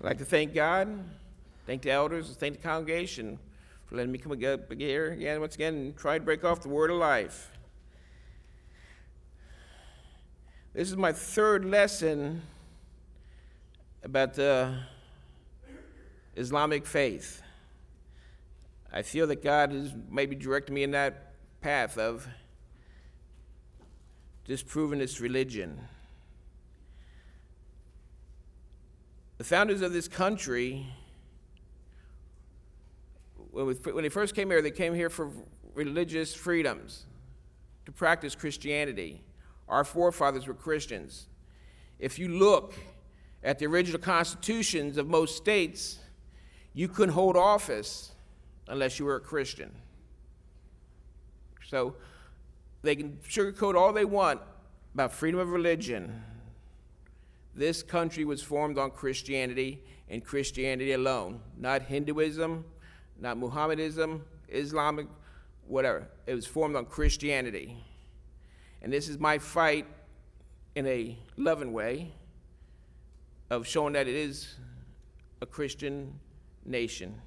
I'd like to thank God, thank the elders, thank the congregation for letting me come ag- here again, once again, and try to break off the word of life. This is my third lesson about the Islamic faith. I feel that God is maybe directing me in that path of disproving this religion. The founders of this country, when they first came here, they came here for religious freedoms, to practice Christianity. Our forefathers were Christians. If you look at the original constitutions of most states, you couldn't hold office unless you were a Christian. So they can sugarcoat all they want about freedom of religion. This country was formed on Christianity and Christianity alone, not Hinduism, not Mohammedanism, Islamic, whatever. It was formed on Christianity. And this is my fight in a loving way of showing that it is a Christian nation.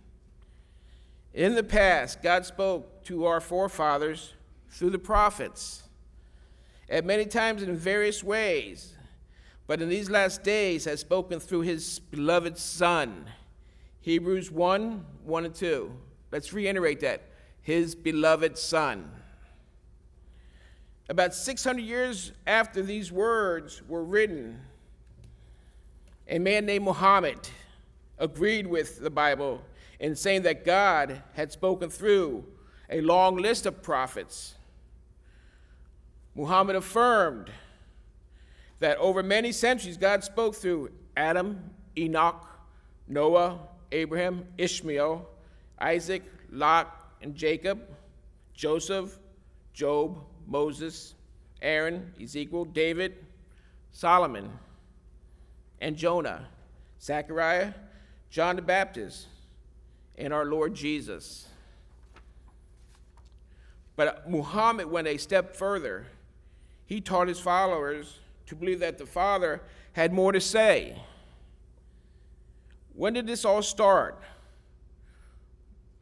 In the past, God spoke to our forefathers through the prophets at many times in various ways, but in these last days has spoken through his beloved Son. Hebrews 1 1 and 2. Let's reiterate that. His beloved Son. About 600 years after these words were written, a man named Muhammad agreed with the Bible in saying that God had spoken through a long list of prophets. Muhammad affirmed that over many centuries God spoke through Adam, Enoch, Noah, Abraham, Ishmael, Isaac, Lot, and Jacob, Joseph, Job, Moses, Aaron, Ezekiel, David, Solomon, and Jonah, Zechariah, John the Baptist, and our Lord Jesus. But Muhammad went a step further. He taught his followers to believe that the Father had more to say. When did this all start?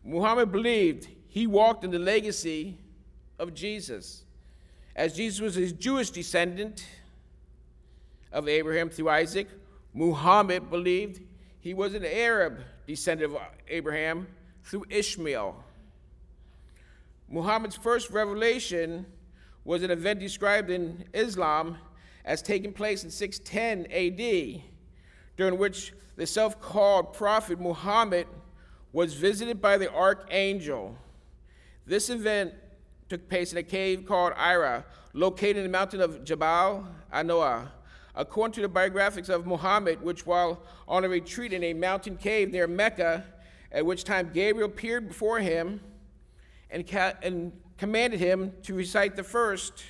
Muhammad believed he walked in the legacy of Jesus. As Jesus was a Jewish descendant of Abraham through Isaac, Muhammad believed he was an Arab descendant of Abraham through Ishmael. Muhammad's first revelation was an event described in Islam as taking place in 610 AD, during which the self called prophet Muhammad was visited by the archangel. This event took place in a cave called Hira, located in the mountain of Jabal an-Nour. According to the biographics of Muhammad, which while on a retreat in a mountain cave near Mecca, at which time Gabriel appeared before him and, ca- and commanded him to recite the first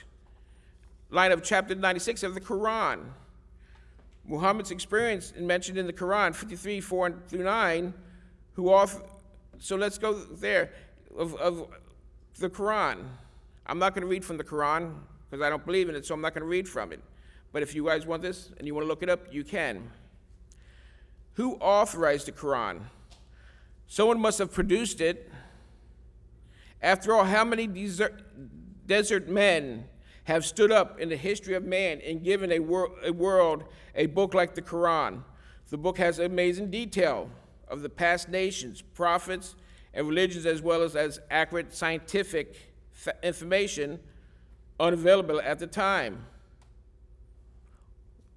line of chapter 96 of the Quran. Muhammad's experience mentioned in the Quran, 53, 4 through 9, who off, so let's go there, of, of the Quran. I'm not going to read from the Quran because I don't believe in it, so I'm not going to read from it. But if you guys want this and you want to look it up, you can. Who authorized the Quran? Someone must have produced it. After all, how many desert, desert men have stood up in the history of man and given a, wor- a world a book like the Quran? The book has amazing detail of the past nations, prophets, and religions, as well as, as accurate scientific information unavailable at the time.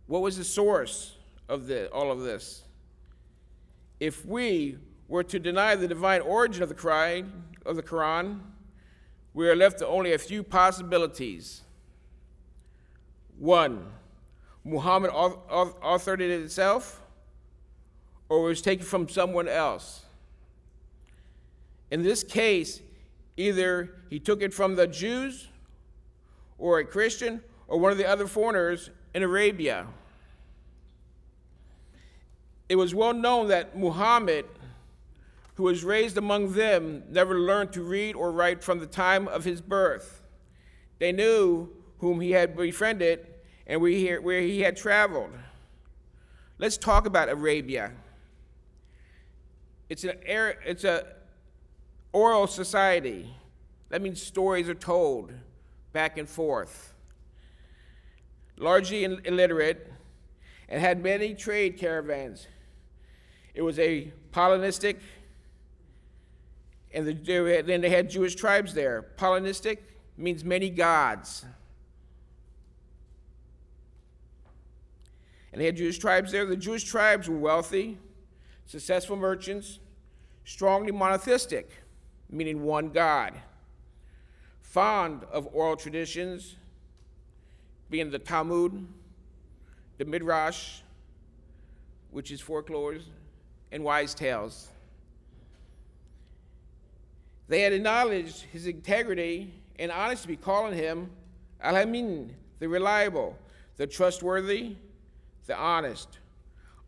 What was the source of the, all of this? If we were to deny the divine origin of the, Quran, of the Quran, we are left to only a few possibilities. One, Muhammad auth- auth- authored it itself, or it was taken from someone else. In this case, either he took it from the Jews, or a Christian, or one of the other foreigners in Arabia. It was well known that Muhammad, who was raised among them, never learned to read or write from the time of his birth. They knew whom he had befriended and where he, had traveled. Let's talk about Arabia. It's an it's a oral society. That means stories are told back and forth. Largely illiterate and had many trade caravans. It was a Hellenistic, and the, then they had Jewish tribes there. Hellenistic means many gods. And they had Jewish tribes there. The Jewish tribes were wealthy, successful merchants, strongly monotheistic, meaning one God, fond of oral traditions, being the Talmud, the Midrash, which is folklores, and wise tales. They had acknowledged his integrity and honesty, calling him Al Amin, the reliable, the trustworthy, the honest.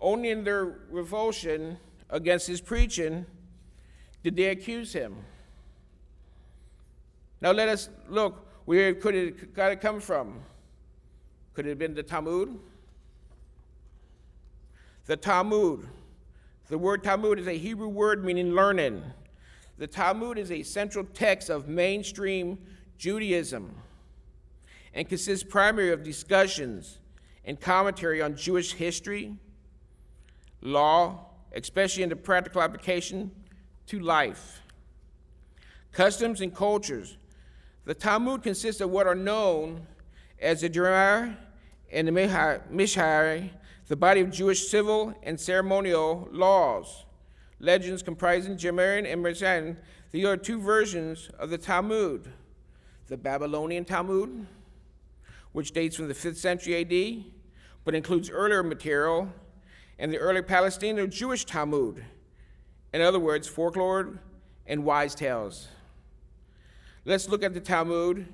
Only in their revulsion against his preaching did they accuse him. Now let us look where could it, could it come from? Could it have been the Talmud? The Talmud. The word Talmud is a Hebrew word meaning learning. The Talmud is a central text of mainstream Judaism and consists primarily of discussions and commentary on Jewish history, law, especially in the practical application to life, customs, and cultures. The Talmud consists of what are known as the Gemara and the Mishnah, the body of Jewish civil and ceremonial laws. Legends comprising Gemara and Mishnah. These are two versions of the Talmud the Babylonian Talmud, which dates from the 5th century AD, but includes earlier material, and the early Palestinian Jewish Talmud, in other words, folklore and wise tales. Let's look at the Talmud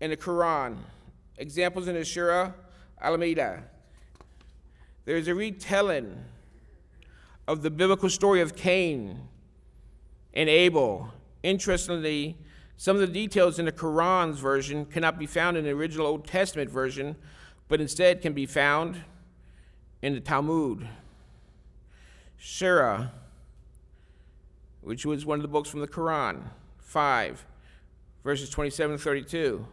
and the Quran. Examples in the Surah Al-Ma'idah. There's a retelling of the biblical story of Cain and Abel. Interestingly, some of the details in the Quran's version cannot be found in the original Old Testament version, but instead can be found in the Talmud. Surah, which was one of the books from the Quran, 5, verses 27 and 32.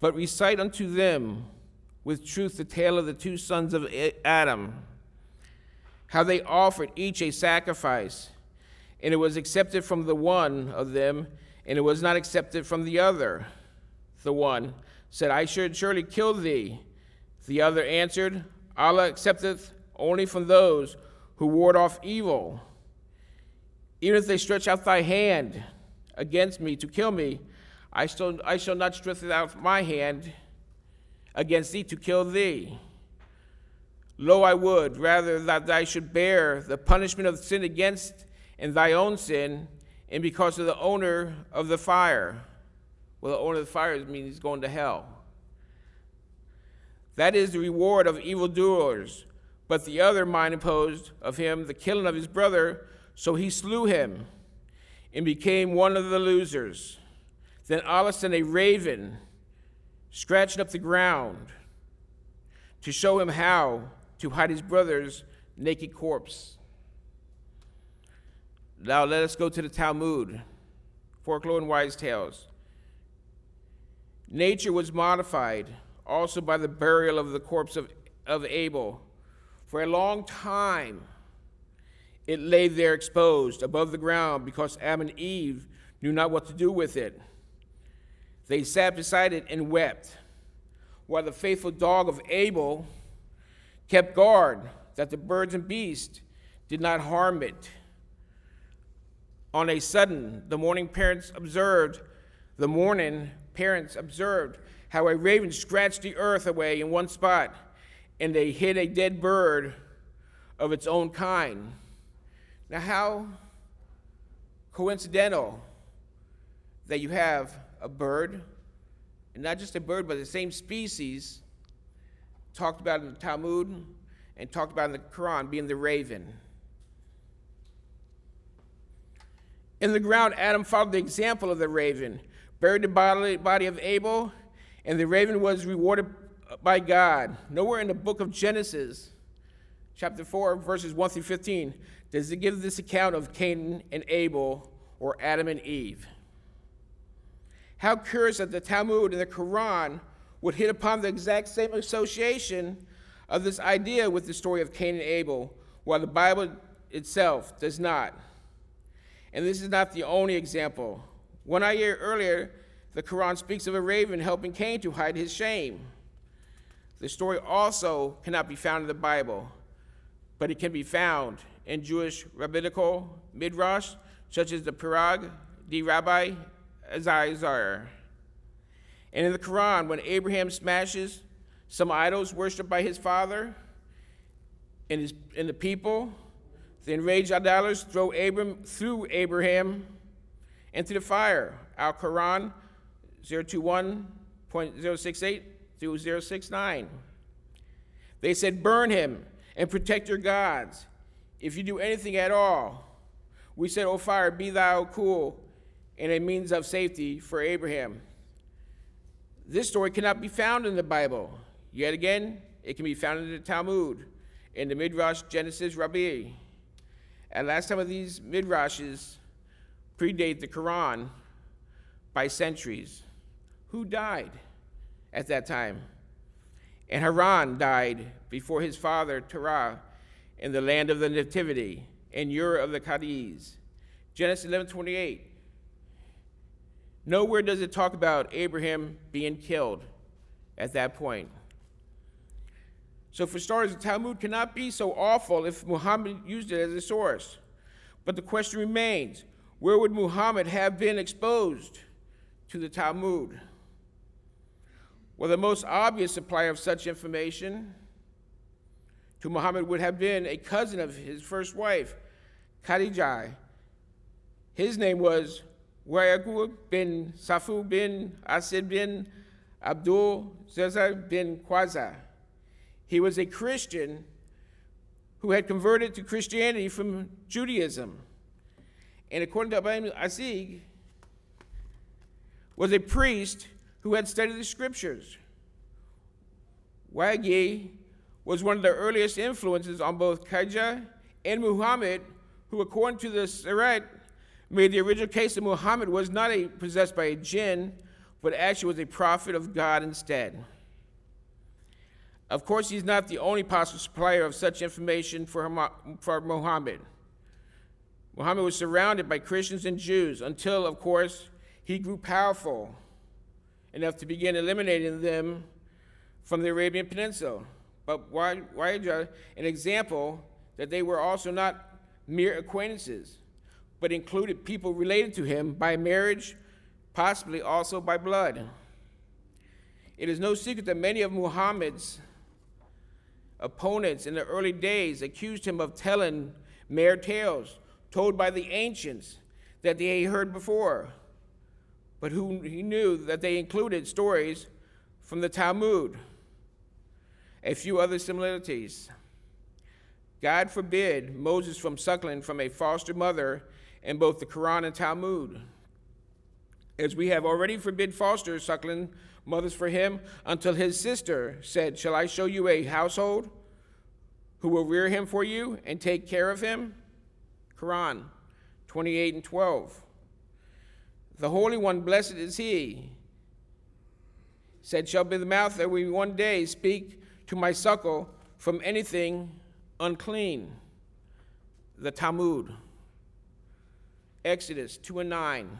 But recite unto them with truth the tale of the two sons of Adam, how they offered each a sacrifice, and it was accepted from the one of them, and it was not accepted from the other. The one said, I should surely kill thee. The other answered, Allah accepteth only from those who ward off evil. Even if they stretch out thy hand against me to kill me, I, still, I shall not stretch out my hand against thee to kill thee. Lo, I would rather that thou should bear the punishment of sin against and thy own sin, and because of the owner of the fire. Well, the owner of the fire means he's going to hell. That is the reward of evildoers. But the other mind imposed of him the killing of his brother, so he slew him and became one of the losers. Then Allah sent a raven, scratched up the ground to show him how to hide his brother's naked corpse. Now let us go to the Talmud, folklore and wise tales. Nature was modified also by the burial of the corpse of, of Abel. For a long time, it lay there exposed above the ground because Adam and Eve knew not what to do with it. They sat beside it and wept, while the faithful dog of Abel kept guard that the birds and beasts did not harm it. On a sudden, the mourning parents observed, the mourning parents observed how a raven scratched the earth away in one spot and they hid a dead bird of its own kind. Now, how coincidental that you have a bird, and not just a bird, but the same species talked about in the Talmud and talked about in the Quran being the raven. In the ground, Adam followed the example of the raven buried the body, of Abel, and the raven was rewarded by God. Nowhere in the book of Genesis, chapter 4, verses 1 through 15, does it give this account of Cain and Abel or Adam and Eve. How curious that the Talmud and the Quran would hit upon the exact same association of this idea with the story of Cain and Abel, while the Bible itself does not. And this is not the only example. One year earlier, the Quran speaks of a raven helping Cain to hide his shame. The story also cannot be found in the Bible, but it can be found in Jewish rabbinical midrash, such as the Pirag the Rabbi Azizar. And in the Quran, when Abraham smashes some idols worshipped by his father and, his, and the people, the enraged idolaters throw Abram through Abraham into the fire. Al Quran 021.068 through 069. They said, Burn him and protect your gods. If you do anything at all, we said, O fire, be thou cool, and a means of safety for Abraham. This story cannot be found in the Bible. Yet again, it can be found in the Talmud, in the Midrash Genesis Rabbah. And last time of these Midrashes predate the Quran by centuries. Who died at that time? And Haran died before his father Terah in the land of the Nativity, in Ur of the Chaldees. Genesis 11:28. Nowhere does it talk about Abraham being killed at that point. So, for starters, the Talmud cannot be so awful if Muhammad used it as a source. But the question remains where would Muhammad have been exposed to the Talmud? Well, the most obvious supplier of such information to Muhammad would have been a cousin of his first wife, Khadijah. His name was Wayagul bin Safu bin Asid bin Abdul Zazar bin Qaza. He was a Christian who had converted to Christianity from Judaism. And according to Ibn Ishaq, was a priest who had studied the scriptures. Wagi was one of the earliest influences on both Khadijah and Muhammad, who, according to the Sirat, made the original case that Muhammad was not a, possessed by a jinn, but actually was a prophet of God instead. Of course, he's not the only possible supplier of such information for, for Muhammad. Muhammad was surrounded by Christians and Jews until, of course, he grew powerful enough to begin eliminating them from the Arabian Peninsula. But why, why an example that they were also not mere acquaintances, but included people related to him by marriage, possibly also by blood. It is no secret that many of Muhammad's opponents in the early days accused him of telling mere tales told by the ancients that they had heard before, but who he knew that they included stories from the Talmud. A few other similarities. God forbid Moses from suckling from a foster mother in both the Quran and Talmud. As we have already forbid foster suckling mothers for him until his sister said, Shall I show you a household who will rear him for you and take care of him? Quran 28 and 12. The Holy One, blessed is he, said, Shall be the mouth that we one day speak to my suckle from anything unclean. The Talmud. Exodus 2 and 9.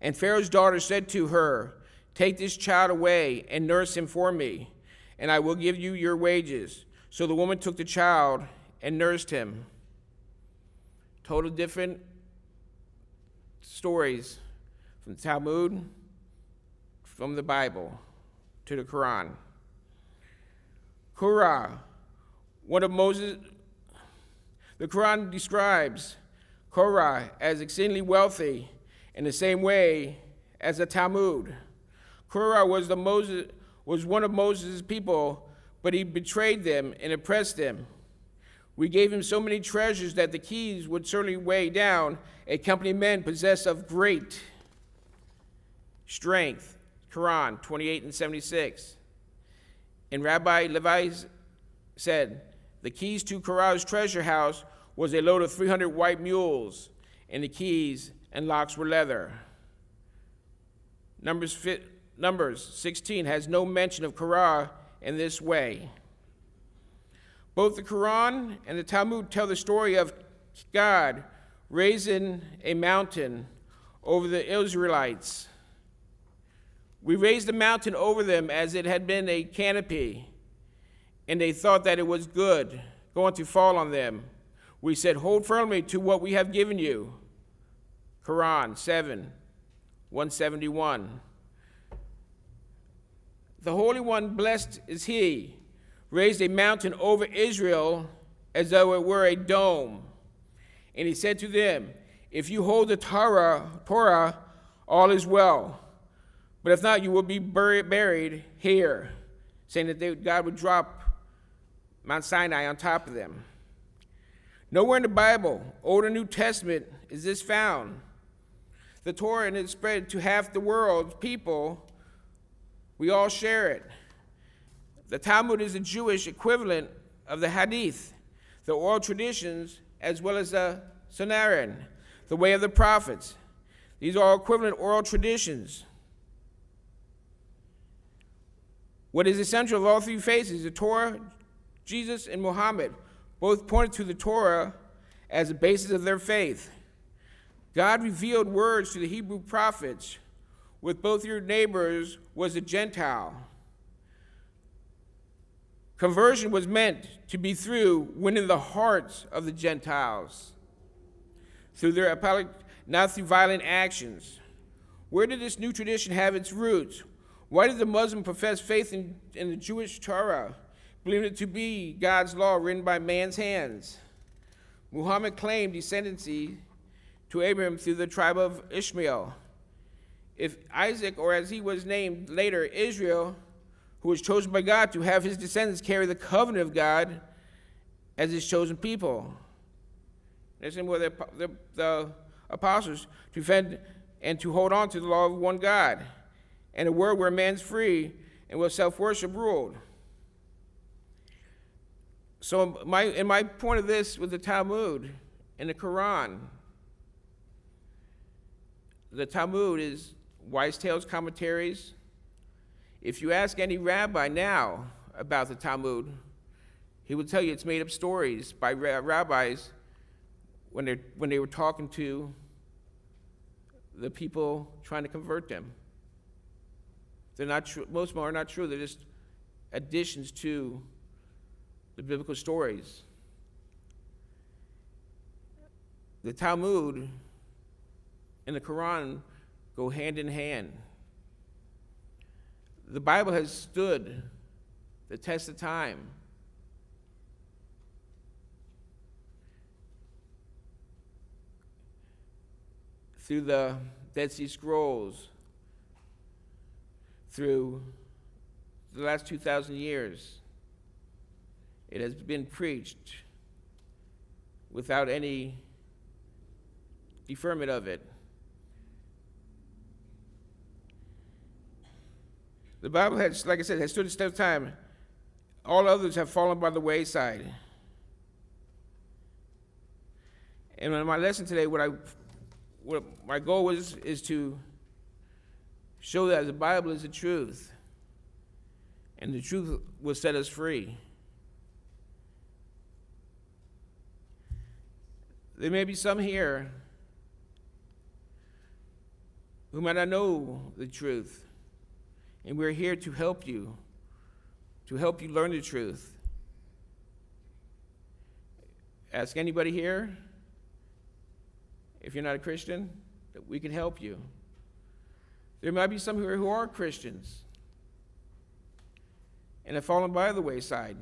And Pharaoh's daughter said to her, Take this child away and nurse him for me, and I will give you your wages. So the woman took the child and nursed him. Total different stories from the Talmud, from the Bible to the Quran. Korah, one of Moses, the Quran describes Korah as exceedingly wealthy in the same way as the Talmud. Korah was, the Moses, was one of Moses' people, but he betrayed them and oppressed them. We gave him so many treasures that the keys would certainly weigh down a company of men possessed of great strength, Quran 28 and 76. And Rabbi Levi said, The keys to Korah's treasure house was a load of 300 white mules, and the keys and locks were leather. Numbers, Numbers 16 has no mention of Korah in this way. Both the Quran and the Talmud tell the story of God raising a mountain over the Israelites. We raised the mountain over them as it had been a canopy, and they thought that it was good, going to fall on them. We said, Hold firmly to what we have given you. Quran 7 171. The Holy One, blessed is He, raised a mountain over Israel as though it were a dome. And He said to them, If you hold the Torah, Torah all is well. But if not, you will be buried, buried here, saying that they, God would drop Mount Sinai on top of them. Nowhere in the Bible, Old or New Testament, is this found. The Torah and it spread to half the world's people. We all share it. The Talmud is the Jewish equivalent of the Hadith, the oral traditions, as well as the Sanhedrin, the way of the prophets. These are all equivalent oral traditions. What is essential of all three faiths the Torah, Jesus, and Muhammad both pointed to the Torah as the basis of their faith. God revealed words to the Hebrew prophets with both your neighbors was a Gentile. Conversion was meant to be through winning the hearts of the Gentiles, through their apology, not through violent actions. Where did this new tradition have its roots? Why did the Muslim profess faith in, in the Jewish Torah, believing it to be God's law written by man's hands? Muhammad claimed descendancy to Abraham through the tribe of Ishmael. If Isaac, or as he was named later, Israel, who was chosen by God to have his descendants carry the covenant of God as his chosen people. Listen, were the, the, the apostles to defend and to hold on to the law of one God and a world where man's free and where self worship ruled. So, my, in my point of this with the Talmud and the Quran, the Talmud is Wise Tales commentaries. If you ask any rabbi now about the Talmud, he will tell you it's made up stories by rabbis when, they when they were talking to the people trying to convert them. They're not true. Most of them are not true. They're just additions to the biblical stories. The Talmud and the Quran go hand in hand. The Bible has stood the test of time. Through the Dead Sea Scrolls, through the last 2,000 years. It has been preached without any deferment of it. The Bible has, like I said, has stood the test of time. All others have fallen by the wayside. And in my lesson today, what I, what my goal was is to show that the Bible is the truth, and the truth will set us free. There may be some here who might not know the truth, and we're here to help you, to help you learn the truth. Ask anybody here, if you're not a Christian, that we can help you. There might be some here who are Christians and have fallen by the wayside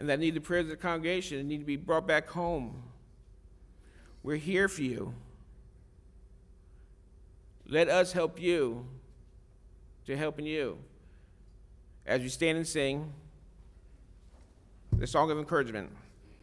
and that need the prayers of the congregation and need to be brought back home. We're here for you. Let us help you to helping you as we stand and sing the song of encouragement.